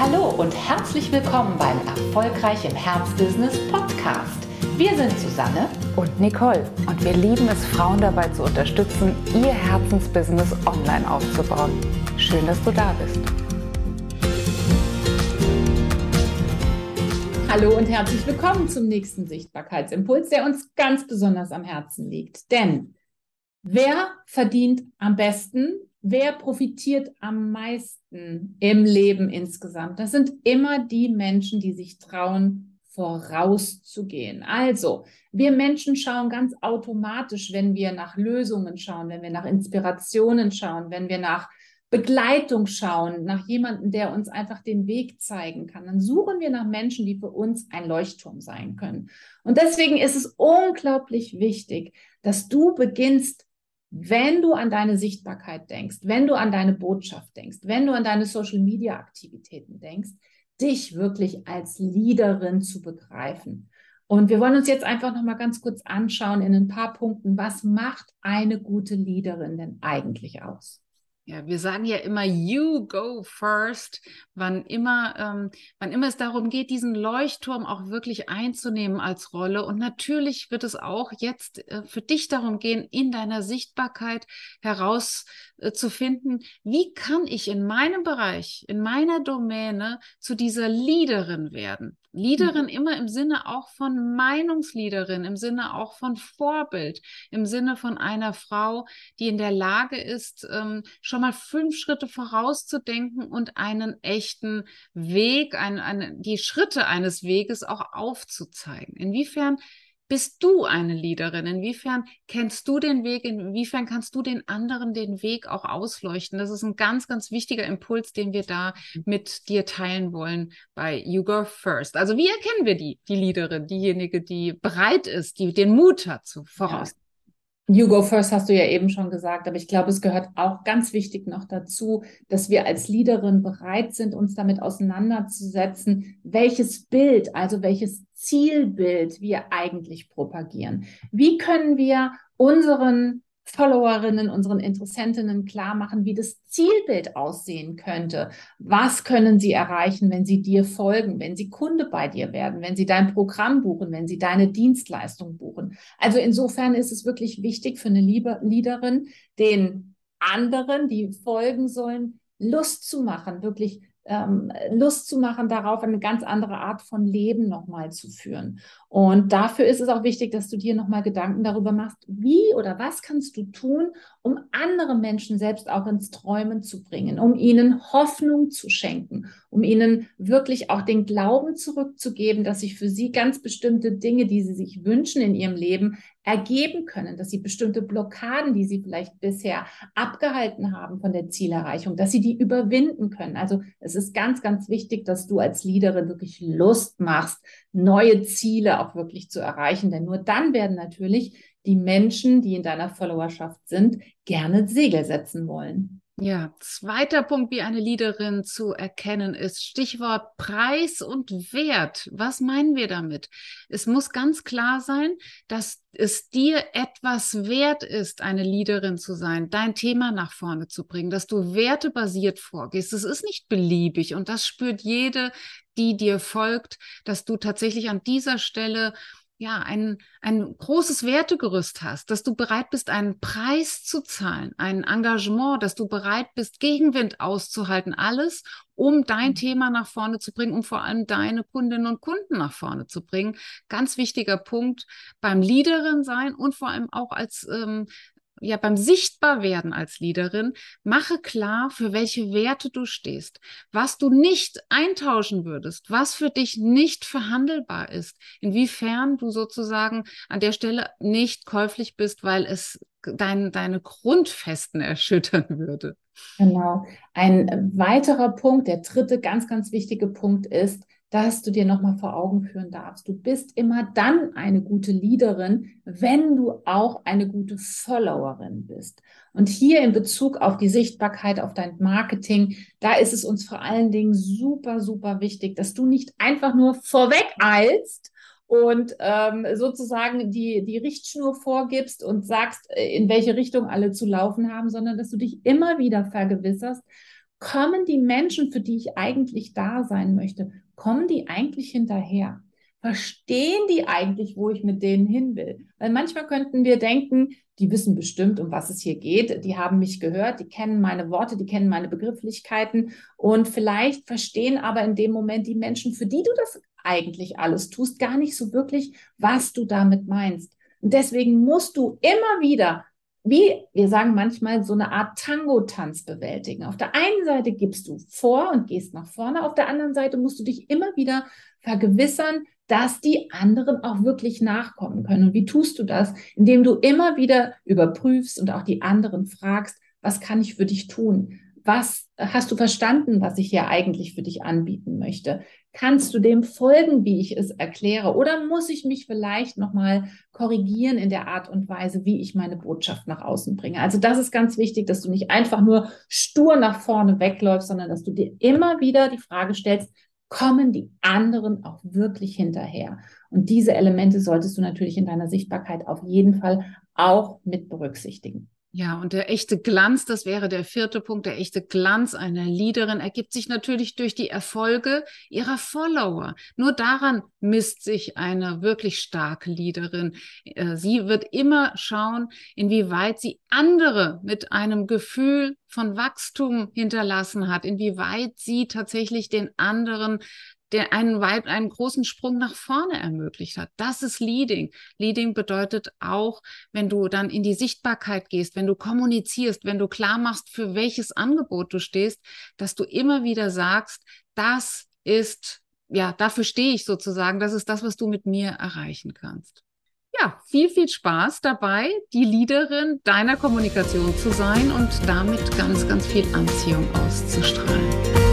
Hallo und herzlich willkommen beim Erfolgreich im Herzbusiness Podcast. Wir sind Susanne und Nicole und wir lieben es, Frauen dabei zu unterstützen, ihr Herzensbusiness online aufzubauen. Schön, dass du da bist. Hallo und herzlich willkommen zum nächsten Sichtbarkeitsimpuls, der uns ganz besonders am Herzen liegt. Denn wer verdient am besten wer profitiert am meisten im Leben insgesamt? Das sind immer die Menschen, die sich trauen, vorauszugehen. Also, wir Menschen schauen ganz automatisch, wenn wir nach Lösungen schauen, wenn wir nach Inspirationen schauen, wenn wir nach Begleitung schauen, nach jemandem, der uns einfach den Weg zeigen kann, dann suchen wir nach Menschen, die für uns ein Leuchtturm sein können. Und deswegen ist es unglaublich wichtig, dass du beginnst, wenn du an deine Sichtbarkeit denkst, wenn du an deine Botschaft denkst, wenn du an deine Social-Media-Aktivitäten denkst, dich wirklich als Leaderin zu begreifen. Und wir wollen uns jetzt einfach noch mal ganz kurz anschauen in ein paar Punkten, was macht eine gute Leaderin denn eigentlich aus? Ja, wir sagen ja immer, you go first, wann immer, ähm, wann immer es darum geht, diesen Leuchtturm auch wirklich einzunehmen als Rolle. Und natürlich wird es auch jetzt äh, für dich darum gehen, in deiner Sichtbarkeit herauszufinden, äh, wie kann ich in meinem Bereich, in meiner Domäne zu dieser Leaderin werden. Leaderin mhm. immer im Sinne auch von Meinungsleaderin, im Sinne auch von Vorbild, im Sinne von einer Frau, die in der Lage ist, ähm, schon mal fünf Schritte vorauszudenken und einen echten Weg, ein, eine, die Schritte eines Weges auch aufzuzeigen. Inwiefern bist du eine Leaderin? Inwiefern kennst du den Weg? Inwiefern kannst du den anderen den Weg auch ausleuchten? Das ist ein ganz, ganz wichtiger Impuls, den wir da mhm. mit dir teilen wollen bei You Go First. Also wie erkennen wir die, die Leaderin, diejenige, die bereit ist, die den Mut hat zu voraus? Ja. You Go First hast du ja eben schon gesagt, aber ich glaube, es gehört auch ganz wichtig noch dazu, dass wir als Leaderin bereit sind, uns damit auseinanderzusetzen, welches Bild, also welches Zielbild wir eigentlich propagieren. Wie können wir unseren Followerinnen, unseren Interessentinnen klar machen, wie das Zielbild aussehen könnte. Was können sie erreichen, wenn sie dir folgen, wenn sie Kunde bei dir werden, wenn sie dein Programm buchen, wenn sie deine Dienstleistung buchen. Also insofern ist es wirklich wichtig für eine Leaderin, den anderen, die folgen sollen, Lust zu machen, wirklich ähm, Lust zu machen, darauf eine ganz andere Art von Leben nochmal zu führen. Und dafür ist es auch wichtig, dass du dir nochmal Gedanken darüber machst, wie oder was kannst du tun, um andere Menschen selbst auch ins Träumen zu bringen, um ihnen Hoffnung zu schenken, um ihnen wirklich auch den Glauben zurückzugeben, dass sich für sie ganz bestimmte Dinge, die sie sich wünschen in ihrem Leben, ergeben können, dass sie bestimmte Blockaden, die sie vielleicht bisher abgehalten haben von der Zielerreichung, dass sie die überwinden können. Also es ist ganz, ganz wichtig, dass du als Leaderin wirklich Lust machst, neue Ziele auch wirklich zu erreichen, denn nur dann werden natürlich die Menschen, die in deiner Followerschaft sind, gerne Segel setzen wollen. Ja, zweiter Punkt, wie eine Leaderin zu erkennen ist, Stichwort Preis und Wert. Was meinen wir damit? Es muss ganz klar sein, dass es dir etwas wert ist, eine Leaderin zu sein, dein Thema nach vorne zu bringen, dass du wertebasiert vorgehst. Es ist nicht beliebig und das spürt jede, die dir folgt, dass du tatsächlich an dieser Stelle ja, ein, ein großes Wertegerüst hast, dass du bereit bist, einen Preis zu zahlen, ein Engagement, dass du bereit bist, Gegenwind auszuhalten, alles, um dein mhm. Thema nach vorne zu bringen, um vor allem deine Kundinnen und Kunden nach vorne zu bringen. Ganz wichtiger Punkt beim Leaderin sein und vor allem auch als ähm, ja beim Sichtbarwerden als Leaderin, mache klar, für welche Werte du stehst, was du nicht eintauschen würdest, was für dich nicht verhandelbar ist, inwiefern du sozusagen an der Stelle nicht käuflich bist, weil es dein, deine Grundfesten erschüttern würde. Genau. Ein weiterer Punkt, der dritte ganz, ganz wichtige Punkt ist, dass du dir nochmal vor Augen führen darfst. Du bist immer dann eine gute Leaderin, wenn du auch eine gute Followerin bist. Und hier in Bezug auf die Sichtbarkeit, auf dein Marketing, da ist es uns vor allen Dingen super, super wichtig, dass du nicht einfach nur vorweg eilst und ähm, sozusagen die, die Richtschnur vorgibst und sagst, äh, in welche Richtung alle zu laufen haben, sondern dass du dich immer wieder vergewisserst, kommen die Menschen, für die ich eigentlich da sein möchte, kommen die eigentlich hinterher? Verstehen die eigentlich, wo ich mit denen hin will? Weil manchmal könnten wir denken, die wissen bestimmt, um was es hier geht. Die haben mich gehört, die kennen meine Worte, die kennen meine Begrifflichkeiten und vielleicht verstehen aber in dem Moment die Menschen, für die du das eigentlich alles tust, gar nicht so wirklich, was du damit meinst. Und deswegen musst du immer wieder wie wir sagen manchmal, so eine Art Tango-Tanz bewältigen. Auf der einen Seite gibst du vor und gehst nach vorne, auf der anderen Seite musst du dich immer wieder vergewissern, dass die anderen auch wirklich nachkommen können. Und wie tust du das? Indem du immer wieder überprüfst und auch die anderen fragst, was kann ich für dich tun? Was hast du verstanden, was ich hier eigentlich für dich anbieten möchte? Kannst du dem folgen, wie ich es erkläre? Oder muss ich mich vielleicht nochmal korrigieren in der Art und Weise, wie ich meine Botschaft nach außen bringe? Also das ist ganz wichtig, dass du nicht einfach nur stur nach vorne wegläufst, sondern dass du dir immer wieder die Frage stellst, kommen die anderen auch wirklich hinterher? Und diese Elemente solltest du natürlich in deiner Sichtbarkeit auf jeden Fall auch mit berücksichtigen. Ja, und der echte Glanz, das wäre der vierte Punkt, der echte Glanz einer Leaderin ergibt sich natürlich durch die Erfolge ihrer Follower. Nur daran misst sich eine wirklich starke Leaderin. Äh, sie wird immer schauen, inwieweit sie andere mit einem Gefühl von Wachstum hinterlassen hat, inwieweit sie tatsächlich den anderen der einen weit, einen großen Sprung nach vorne ermöglicht hat. Das ist Leading. Leading bedeutet auch, wenn du dann in die Sichtbarkeit gehst, wenn du kommunizierst, wenn du klar machst, für welches Angebot du stehst, dass du immer wieder sagst, das ist, ja, dafür stehe ich sozusagen. Das ist das, was du mit mir erreichen kannst. Ja, viel, viel Spaß dabei, die Leaderin deiner Kommunikation zu sein und damit ganz, ganz viel Anziehung auszustrahlen.